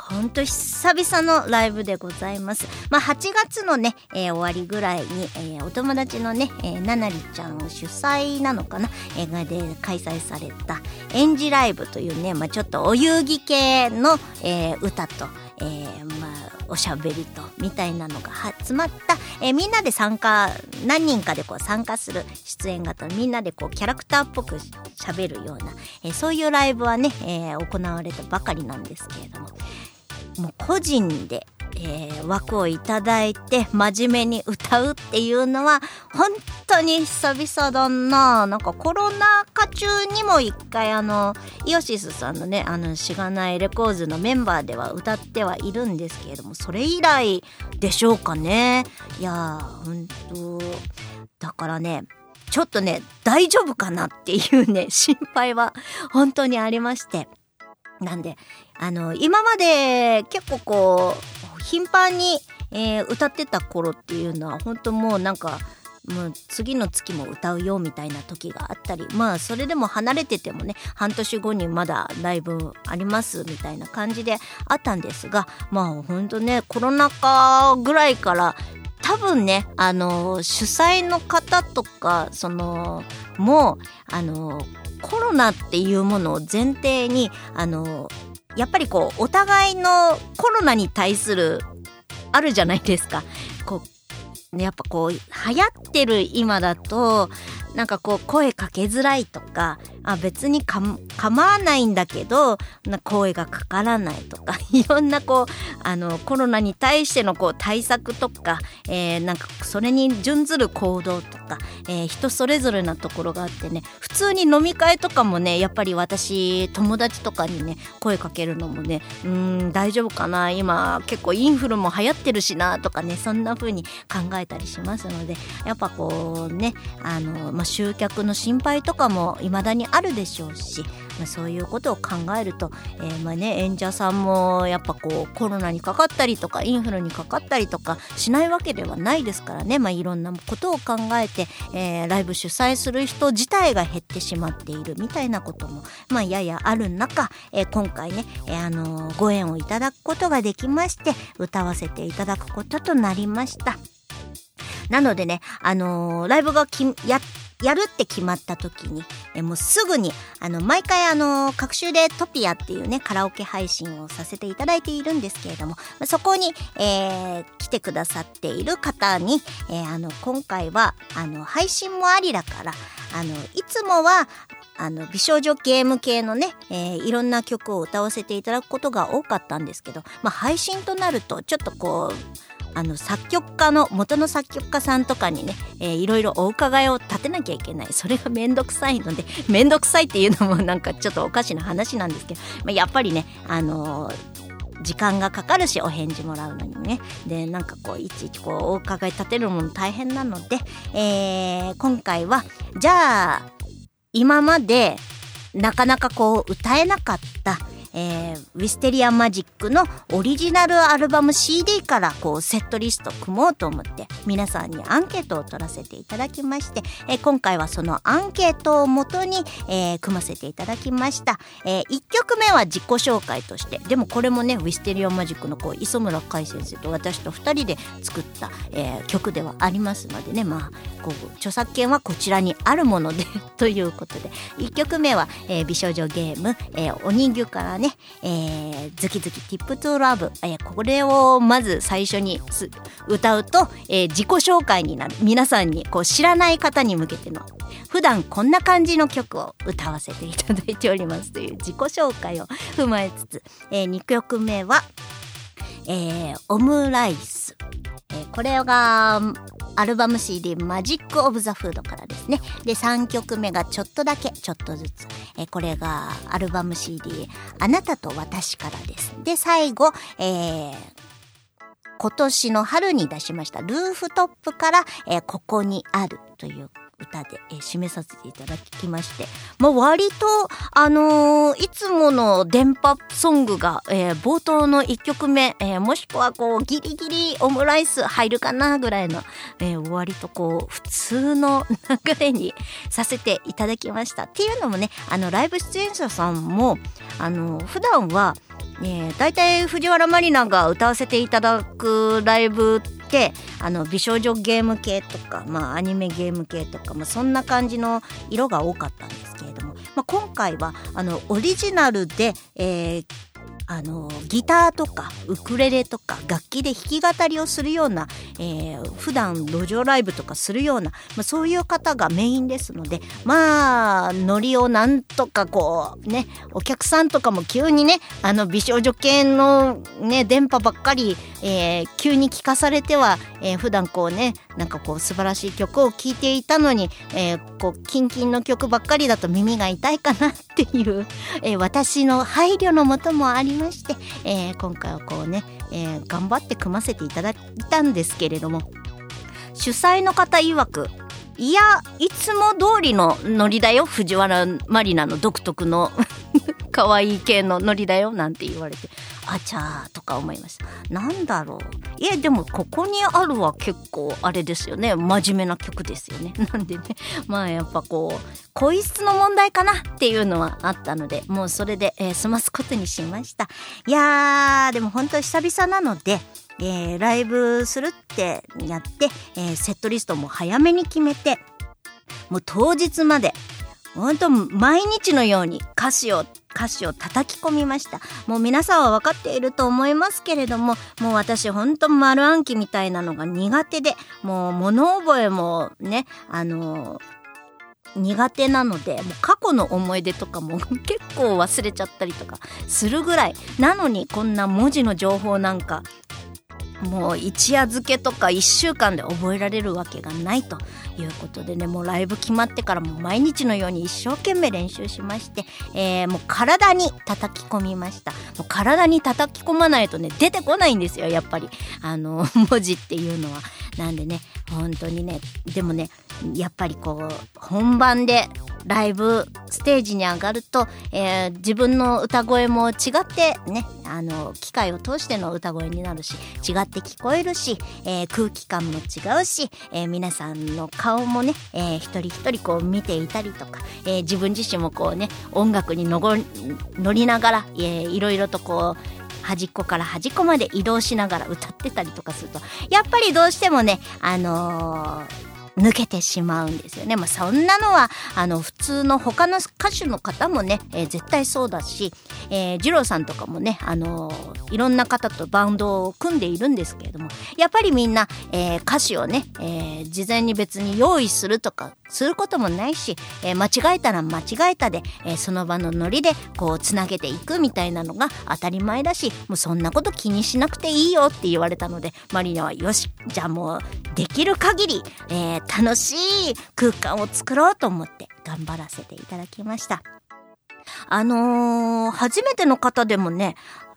A: ほんと久々のライブでございます。まあ、8月のね、えー、終わりぐらいに、えー、お友達のね、えー、ななりちゃんを主催なのかな？映画で開催された演じライブというね、まあ、ちょっとお遊戯系の、えー、歌と、えー、まあ、おしゃべりとみたいなのが詰まった、えー、みんなで参加何人かでこう参加する出演型みんなでこうキャラクターっぽくしゃべるような、えー、そういうライブはね、えー、行われたばかりなんですけれどももう個人で、えー、枠をいただいて真面目に歌うっていうのは本当に久々だな。なんかコロナ禍中にも一回あのイオシスさんのねあのしがないレコーズのメンバーでは歌ってはいるんですけれどもそれ以来でしょうかね。いやー本当だからねちょっとね大丈夫かなっていうね心配は本当にありまして。なんであの今まで結構こう頻繁に、えー、歌ってた頃っていうのは本当もうなんかもう次の月も歌うよみたいな時があったりまあそれでも離れててもね半年後にまだライブありますみたいな感じであったんですがまあほんとねコロナ禍ぐらいから多分ねあの主催の方とかそのもうあのコロナっていうものを前提にあのやっぱりこうお互いのコロナに対するあるじゃないですか。こうやっぱこう流行ってる今だとなんかこう声かけづらいとかあ別にか構わないんだけど声がかからないとか いろんなこうあのコロナに対してのこう対策とか、えー、なんかそれに準ずる行動とか、えー、人それぞれなところがあってね普通に飲み会とかもねやっぱり私友達とかにね声かけるのもねうん大丈夫かな今結構インフルも流行ってるしなとかねそんな風に考えたりしますのでやっぱこうねあの、ま、集客の心配とかも未だにあるでしょうし、まあ、そういうことを考えると、えー、まあね演者さんもやっぱこうコロナにかかったりとかインフルにかかったりとかしないわけではないですからね、まあ、いろんなことを考えて、えー、ライブ主催する人自体が減ってしまっているみたいなことも、まあ、ややある中、えー、今回ね、えー、あのご縁をいただくことができまして歌わせていただくこととなりました。なのでね、あのー、ライブがきややるって決まった時に、えもうすぐに、あの、毎回あの、各週でトピアっていうね、カラオケ配信をさせていただいているんですけれども、そこに、えー、来てくださっている方に、えー、あの、今回は、あの、配信もありだから、あの、いつもは、あの、美少女ゲーム系のね、えー、いろんな曲を歌わせていただくことが多かったんですけど、まあ、配信となると、ちょっとこう、あの作曲家の元の作曲家さんとかにね、えー、いろいろお伺いを立てなきゃいけない。それがめんどくさいのでめんどくさいっていうのもなんかちょっとおかしな話なんですけど、まあ、やっぱりねあのー時間がかかるしお返事もらうのにね。でなんかこういちいちこうお伺い立てるのも大変なので、えー、今回はじゃあ今までなかなかこう歌えなかったえー、ウィステリアマジックのオリジナルアルバム CD からこうセットリスト組もうと思って皆さんにアンケートを取らせていただきまして、えー、今回はそのアンケートをもとに、えー、組ませていただきました、えー、1曲目は自己紹介としてでもこれもねウィステリアマジックのこう磯村海先生と私と2人で作った、えー、曲ではありますのでねまあこう著作権はこちらにあるもので ということで。1曲目は、えー、美少女ゲーム、えー、お人形からねね、えー、ズキズキ Tip to Love、えー、これをまず最初に歌うと、えー、自己紹介になる。皆さんにこう知らない方に向けての普段こんな感じの曲を歌わせていただいておりますという自己紹介を踏まえつつ、えー、2曲目は、えー、オムライス、えー、これがアルバム CD マジック・オブ・ザ・フードからですね。で、3曲目がちょっとだけ、ちょっとずつ。えこれがアルバム CD あなたと私からです。で、最後、えー、今年の春に出しましたルーフトップから、えー、ここにあるという歌で、えー、締めさせていただきまして、まあ、割と、あのー、いつもの電波ソングが、えー、冒頭の1曲目、えー、もしくはこう、ギリギリオムライス入るかなぐらいの、えー、割とこう、普通の流れにさせていただきました。っていうのもね、あの、ライブ出演者さんも、あの、普段は、えー、大体藤原まりなが歌わせていただくライブってあの美少女ゲーム系とか、まあ、アニメゲーム系とか、まあ、そんな感じの色が多かったんですけれども、まあ、今回はあのオリジナルで、えー、あのギターとかウクレレとか楽器で弾き語りをするような、えー、普段路上ライブとかするような、まあ、そういう方がメインですのでまあノリをなんとかこうねお客さんとかも急にねあの美少女系のね電波ばっかり、えー、急に聞かされては、えー、普段こうねなんかこう素晴らしい曲を聴いていたのに、えー、こうキンキンの曲ばっかりだと耳が痛いかなっていう、えー、私の配慮のもともありまして、えー、今回はこうね、えー、頑張って組ませていただいたんですけれども主催の方曰くいやいつも通りのノリだよ藤原マリナの独特の 可愛い系のノリだよなんて言われてあちゃーとか思いました。なんだろう。いやでもここにあるは結構あれですよね。真面目な曲ですよね。なんでね。まあやっぱこう声質の問題かなっていうのはあったのでもうそれで、えー、済ますことにしました。いやーでも本当久々なのでえー、ライブするってやって、えー、セットリストも早めに決めてもう当日まで本当毎日のように歌詞を歌詞を叩き込みました。もう皆さんは分かっていると思いますけれどももう私ほんと丸暗記みたいなのが苦手でもう物覚えもねあの苦手なのでもう過去の思い出とかも 結構忘れちゃったりとかするぐらい。なのにこんな文字の情報なんかもう一夜漬けとか1週間で覚えられるわけがないということでねもうライブ決まってからも毎日のように一生懸命練習しまして、えー、もう体に叩き込みました。もう体に叩き込まないとね出てこないんですよやっぱり。あの 文字っていうのは。なんでね本当にねでもねやっぱりこう本番でライブステージに上がると、えー、自分の歌声も違ってねあの機械を通しての歌声になるし違っって聞こえるし、えー、空気感も違うし、えー、皆さんの顔もね、えー、一人一人こう見ていたりとか、え、自分自身もこうね音楽に乗りながら、えー、いろいろとこう端っこから端っこまで移動しながら歌ってたりとかするとやっぱりどうしてもねあのー抜けてしまうんですよね。まあ、そんなのはあの普通の他の歌手の方もね、えー、絶対そうだし、えー、二郎さんとかもね、あのー、いろんな方とバンドを組んでいるんですけれどもやっぱりみんな、えー、歌詞をね、えー、事前に別に用意するとかすることもないし、えー、間違えたら間違えたで、えー、その場のノリでこうつなげていくみたいなのが当たり前だしもうそんなこと気にしなくていいよって言われたのでマリナはよしじゃあもうできる限り、えー、楽しい空間を作ろうと思って頑張らせていただきました。あのー、初めての方でもね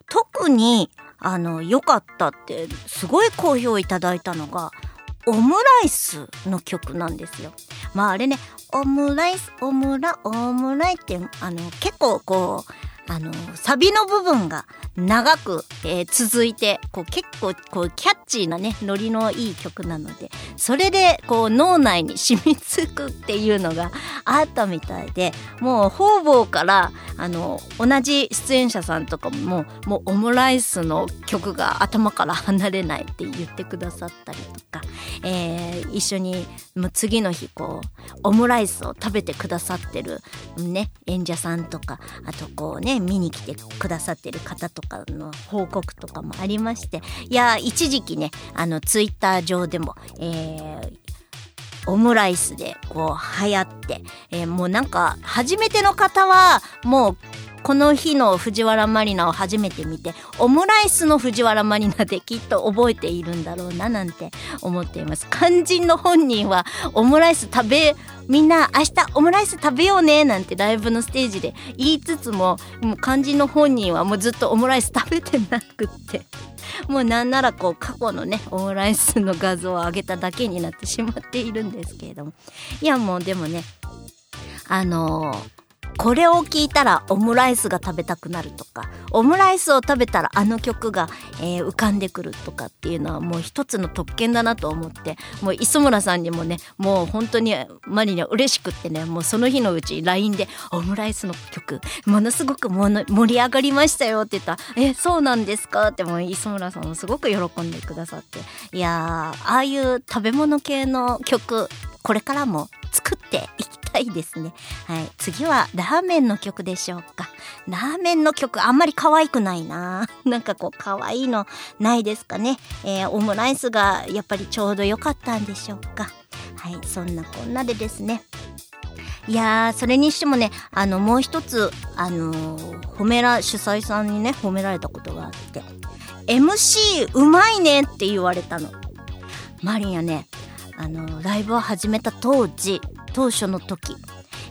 A: 特にあの良かったってすごい好評いただいたのがオムライスの曲なんですよ。まああれね、オムライス、オムラ、オムライって、あの、結構こう、あの、サビの部分が長く、えー、続いて、こう結構こうキャッチーなね、ノリのいい曲なので、それでこう脳内に染みつくっていうのがあったみたいで、もう方々から、あの、同じ出演者さんとかも、もうオムライスの曲が頭から離れないって言ってくださったりとか、えー、一緒にもう次の日こう、オムライスを食べてくださってるね、演者さんとか、あとこうねね、見に来てくださってる方とかの報告とかもありまして。いや一時期ねあのツイッター上でも、えー、オムライスでこう流行って、えー、もうなんか初めての方はもうこの日の藤原マリナを初めて見てオムライスの藤原マリナできっと覚えているんだろうななんて思っています。肝心の本人はオムライス食べみんな明日オムライス食べようねなんてライブのステージで言いつつももう肝心の本人はもうずっとオムライス食べてなくってもうなんならこう過去のねオムライスの画像を上げただけになってしまっているんですけれども。いやもうでもねあのーこれを聞いたらオムライスが食べたくなるとかオムライスを食べたらあの曲が、えー、浮かんでくるとかっていうのはもう一つの特権だなと思ってもう磯村さんにもねもう本当にマリには嬉しくってねもうその日のうち LINE で「オムライスの曲ものすごくもの盛り上がりましたよ」って言ったら「えそうなんですか?」ってもう磯村さんもすごく喜んでくださっていやああいう食べ物系の曲これからも作っていきたいですね。はい。次はラーメンの曲でしょうか。ラーメンの曲あんまり可愛くないな。なんかこう可愛いのないですかね。えー、オムライスがやっぱりちょうど良かったんでしょうか。はい。そんなこんなでですね。いやー、それにしてもね、あの、もう一つ、あのー、褒めら、主催さんにね、褒められたことがあって、MC うまいねって言われたの。マリンやね、あのライブを始めた当時当初の時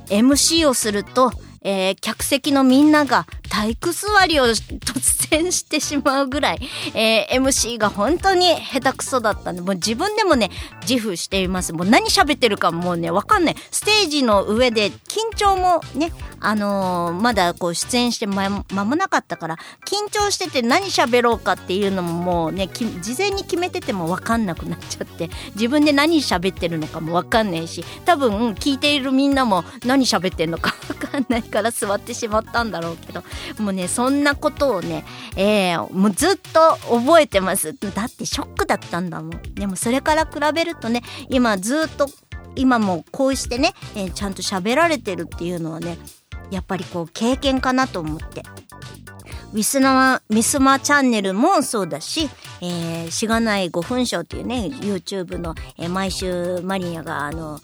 A: MC をすると、えー、客席のみんなが体育座りを突然してしまうぐらい、えー、MC が本当に下手くそだったんで、もう自分でもね、自負しています。もう何喋ってるかもうね、わかんない。ステージの上で緊張もね、あのー、まだこう出演して間もなかったから、緊張してて何喋ろうかっていうのももうね、事前に決めててもわかんなくなっちゃって、自分で何喋ってるのかもわかんないし、多分聞いているみんなも何喋ってんのかかんないから座ってしまったんだろうけど、もうねそんなことをね、えー、もうずっと覚えてます。だってショックだったんだもん。でもそれから比べるとね今ずっと今もこうしてね、えー、ちゃんと喋られてるっていうのはねやっぱりこう経験かなと思って。ウィスナーミスマチャンネルもそうだし、えー、しがない5分賞っていうね、YouTube の、えー、毎週マリアがあの、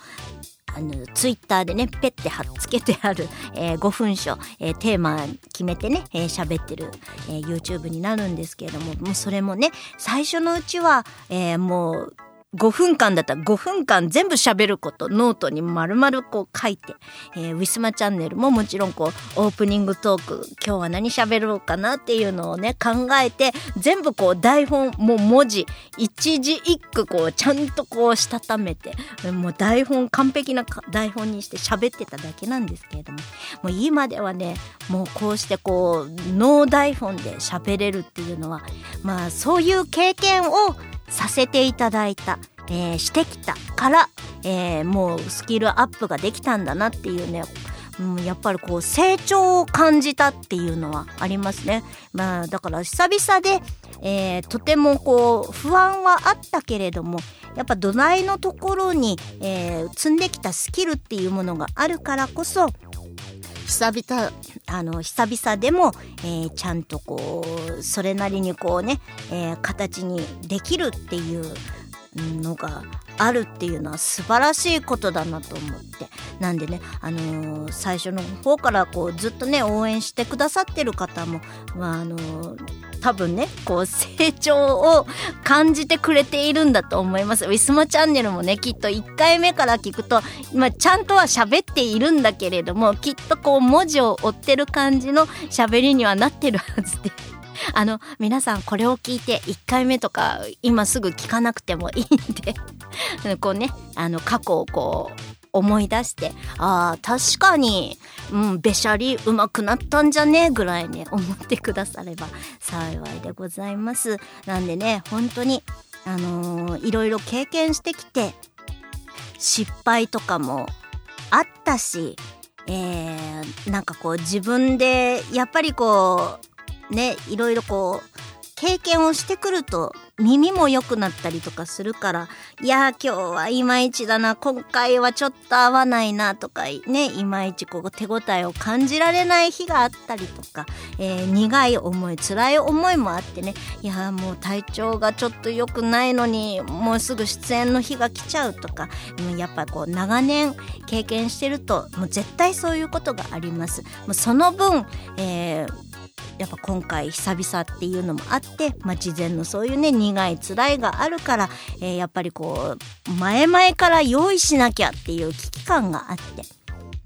A: あのツイッターでねペッて貼っつけてある、えー、5分書、えー、テーマ決めてね喋、えー、ってる、えー、YouTube になるんですけれどももうそれもね最初のうちは、えー、もう5分間だったら5分間全部喋ることノートに丸々こう書いて、えー、ウィスマチャンネルももちろんこうオープニングトーク今日は何喋ろうかなっていうのをね考えて全部こう台本もう文字一字一句こうちゃんとこうしたためてもう台本完璧な台本にして喋ってただけなんですけれどももう今ではねもうこうしてこうノー台本で喋れるっていうのはまあそういう経験をさせていただいた、えー、してきたから、えー、もうスキルアップができたんだなっていうねうん、やっぱりこう成長を感じたっていうのはありますね。まあだから久々で、えー、とてもこう不安はあったけれどもやっぱ土台のところに、えー、積んできたスキルっていうものがあるからこそ久々あの久々でも、えー、ちゃんとこうそれなりにこうね、えー、形にできるっていうのがあるっていうのは素晴らしいことだなと思って。なんでね、あのー、最初の方からこうずっとね応援してくださってる方も、まああのー、多分ねこう成長を感じてくれているんだと思います。ウィスマチャンネルもねきっと1回目から聞くと、まあ、ちゃんとは喋っているんだけれどもきっとこう文字を追ってる感じの喋りにはなってるはずで。あの皆さんこれを聞いて1回目とか今すぐ聞かなくてもいいんで こうねあの過去をこう思い出してああ確かに、うん、べしゃりうまくなったんじゃね？えぐらいね思ってくだされば幸いでございます。なんでね本当にあのー、いろいろ経験してきて失敗とかもあったしえー、なんかこう自分でやっぱりこうねいろいろこう経験をしてくると耳も良くなったりとかするからいや今日はいまいちだな今回はちょっと合わないなとかねいまいちこう手応えを感じられない日があったりとか、えー、苦い思い辛い思いもあってねいやもう体調がちょっと良くないのにもうすぐ出演の日が来ちゃうとかやっぱこう長年経験してるともう絶対そういうことがあります。もうその分、えーやっぱ今回久々っていうのもあって、まあ、事前のそういうね苦い辛いがあるから、えー、やっぱりこう前々から用意しなきゃっていう危機感があって。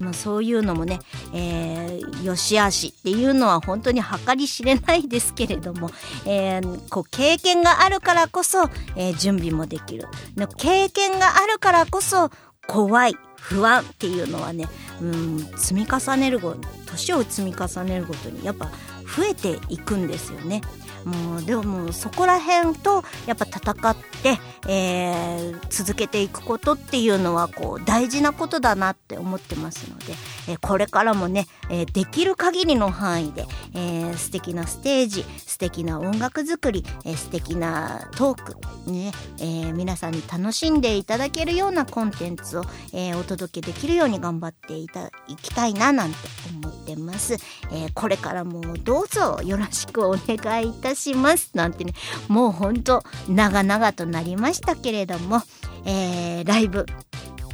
A: まあ、そういうのもね、えー、よしあしっていうのは本当に計り知れないですけれども、えー、こう経験があるからこそ、えー、準備もできる経験があるからこそ怖い不安っていうのはね、うん、積み重ねるご年を積み重ねるごとにやっぱ増えていくんですよね。もうでもそこら辺とやっぱ戦って、えー、続けていくことっていうのはこう大事なことだなって思ってますので、えー、これからもね、えー、できる限りの範囲で、えー、素敵なステージ素敵な音楽作り、えー、素敵なトークね、えー、皆さんに楽しんでいただけるようなコンテンツを、えー、お届けできるように頑張っていたいきたいななんて思ってます、えー、これからもどうぞよろしくお願いいたします。なんてねもうほんと長々となりましたけれども、えー、ライブ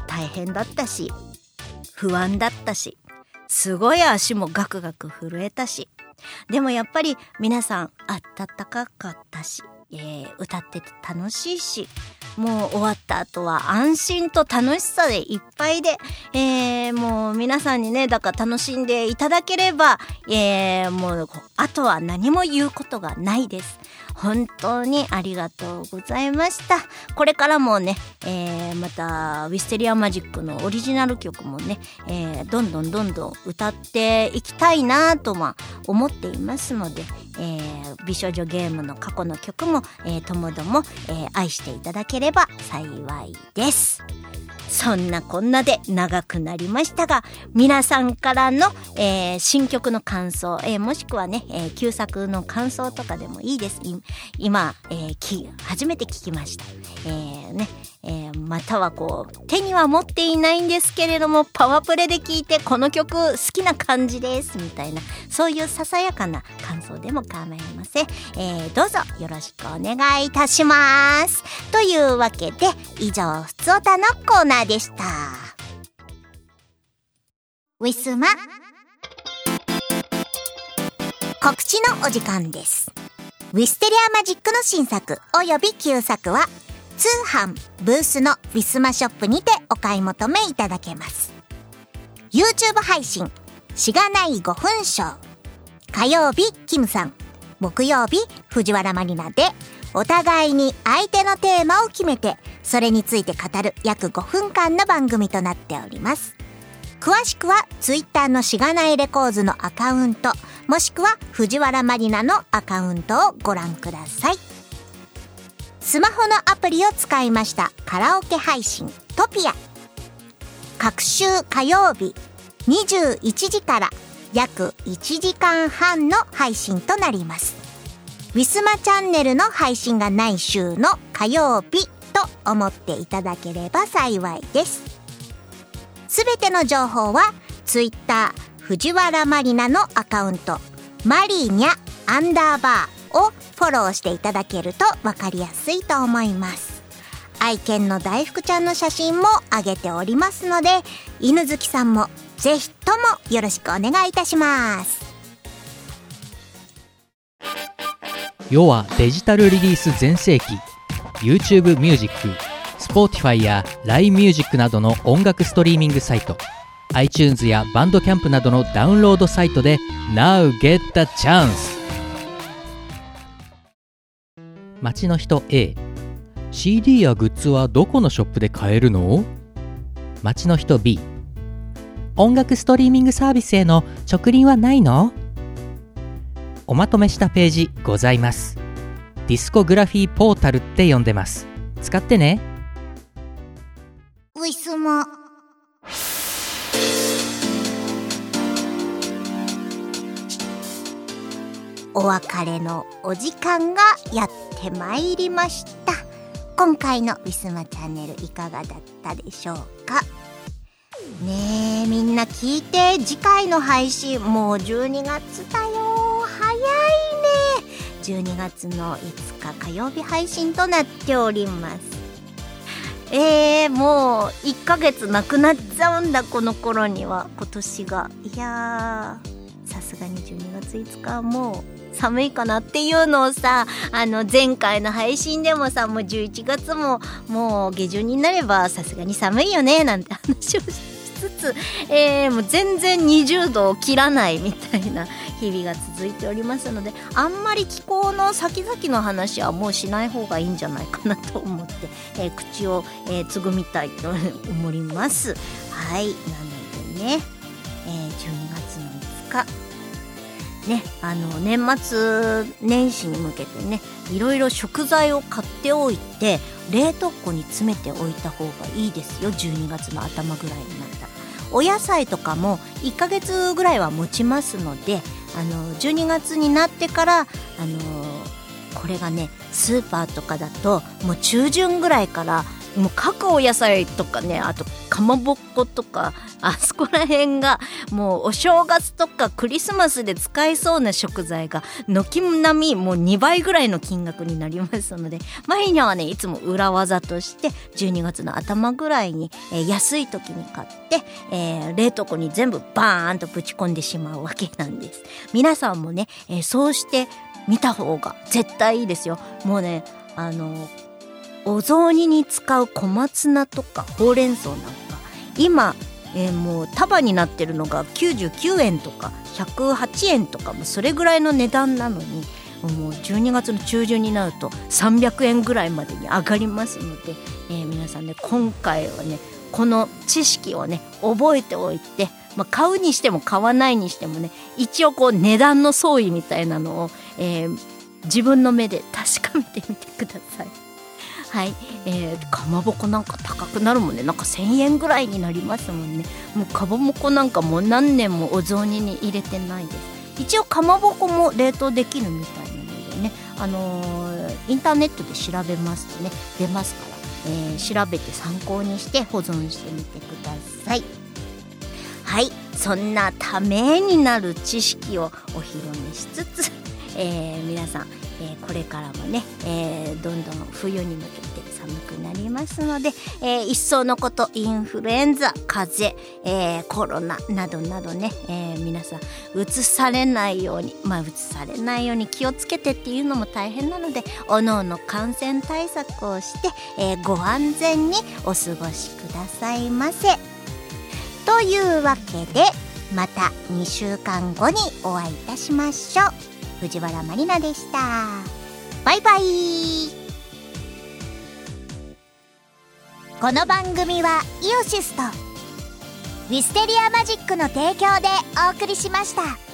A: 大変だったし不安だったしすごい足もガクガク震えたしでもやっぱり皆さんあったかかったし、えー、歌ってて楽しいしもう終わった後は安心と楽しさでいっぱいで、えー、もう皆さんにね、だから楽しんでいただければ、えー、もう、あとは何も言うことがないです。本当にありがとうございました。これからもね、えー、また、ウィステリアマジックのオリジナル曲もね、えー、どんどんどんどん歌っていきたいなとは思っていますので、えー、美少女ゲームの過去の曲も、えー、ともども、えー、愛していただければ幸いです。そんなこんなで長くなりましたが、皆さんからの、えー、新曲の感想、えー、もしくはね、えー、旧作の感想とかでもいいです。今、えー、初めて聞きました。えー、ね、えー、またはこう、手には持っていないんですけれども、パワープレで聞いてこの曲好きな感じです、みたいな、そういうささやかな感想でも構いません。えー、どうぞよろしくお願いいたします。というわけで、以上、ふつおたのコーナーでした。ウィスマ告知のお時間です。ウィステリアマジックの新作および旧作は通販ブースのウィスマショップにてお買い求めいただけます。YouTube 配信しがない5分ショー火曜日キムさん。木曜日藤原マリナで。お互いに相手のテーマを決めてそれについて語る約5分間の番組となっております。詳しくは Twitter のしがないレコーズのアカウントもしくは藤原マリナのアカウントをご覧ください。スマホのアプリを使いました。カラオケ配信。トピア。各週火曜日。21時から。約1時間半の配信となります。ウィスマチャンネルの配信がない週の火曜日。と思っていただければ幸いです。すべての情報は Twitter 藤原マリナのアカウント。マリーニャアンダーバー。をフォローしていただけると分かりやすいと思います。愛犬の大福ちゃんの写真も上げておりますので犬好きさんもぜひともよろしくお願いいたします。
B: 世はデジタルリリース全盛期。YouTube ミュージック Spotify や LINE ミュージックなどの音楽ストリーミングサイト。iTunes やバンドキャンプなどのダウンロードサイトで Now get the chance 街の人 A CD やグッズはどこのショップで買えるの？街の人 B 音楽ストリーミングサービスへの直輪はないの？おまとめしたページございます。ディスコグラフィーポータルって呼んでます。使ってね。
A: ウィスマお別れのお時間がやってまいりました。今回のウィスマチャンネルいかがだったでしょうか？ねえみんな聞いて次回の配信もう12月だよ。早いね。12月の5日火曜日配信となっております。えー、もう1ヶ月なくなっちゃうんだこの頃には。今年が。いやーさすがに12月5日はもう寒いかなっていうのをさあの前回の配信でもさもう11月ももう下旬になればさすがに寒いよねなんて 話をしつつ、えー、もう全然20度を切らないみたいな 日々が続いておりますのであんまり気候の先々の話はもうしない方がいいんじゃないかなと思って、えー、口を、えー、つぐみたいと思います。はいなのでね、え、12月の5日ね、あの年末年始に向けてねいろいろ食材を買っておいて冷凍庫に詰めておいた方がいいですよ。12月の頭ぐらいになったら。お野菜とかも1ヶ月ぐらいは持ちますのであの12月になってからあのこれがねスーパーとかだともう中旬ぐらいからもう各お野菜とかねあとかまぼっことかあそこら辺がもうお正月とかクリスマスで使えそうな食材が軒並みもう2倍ぐらいの金額になりますのでマリニャはねいつも裏技として12月の頭ぐらいに、えー、安い時に買って、えー、冷凍庫に全部バーンとぶち込んでしまうわけなんです。皆さんもね、えー、そうして見た方が絶対いいですよ。もうねあのお雑煮に使う小松菜とかほうれん草なんか今、えー、もう束になってるのが99円とか108円とかもそれぐらいの値段なのにもう12月の中旬になると300円ぐらいまでに上がりますので、えー、皆さんね今回はねこの知識をね覚えておいて、まあ、買うにしても買わないにしてもね一応こう値段の相違みたいなのを、えー、自分の目で確かめてみてください。はい、えー、かまぼこなんか高くなるもんね。なんか1000円ぐらいになりますもんね。もうかまぼこなんかもう何年もお雑煮に入れてないです。一応かまぼこも冷凍できるみたいなのでね。あのー、インターネットで調べますとね出ますから、えー、調べて参考にして保存してみてください。はい。そんなためになる知識をお披露目しつつ、えー、皆さんえー、これからもね、えー、どんどん冬に向けて寒くなりますので、えー、一層のことインフルエンザ風邪、え、コロナなどなどね、え、皆さんうつされないようにまあうつされないように気をつけてっていうのも大変なのでおのおの感染対策をして、え、ご安全にお過ごしくださいませ。というわけでまた2週間後にお会いいたしましょう。藤原まりなでした。バイバイこの番組はイオシスとウィステリアマジックの提供でお送りしました。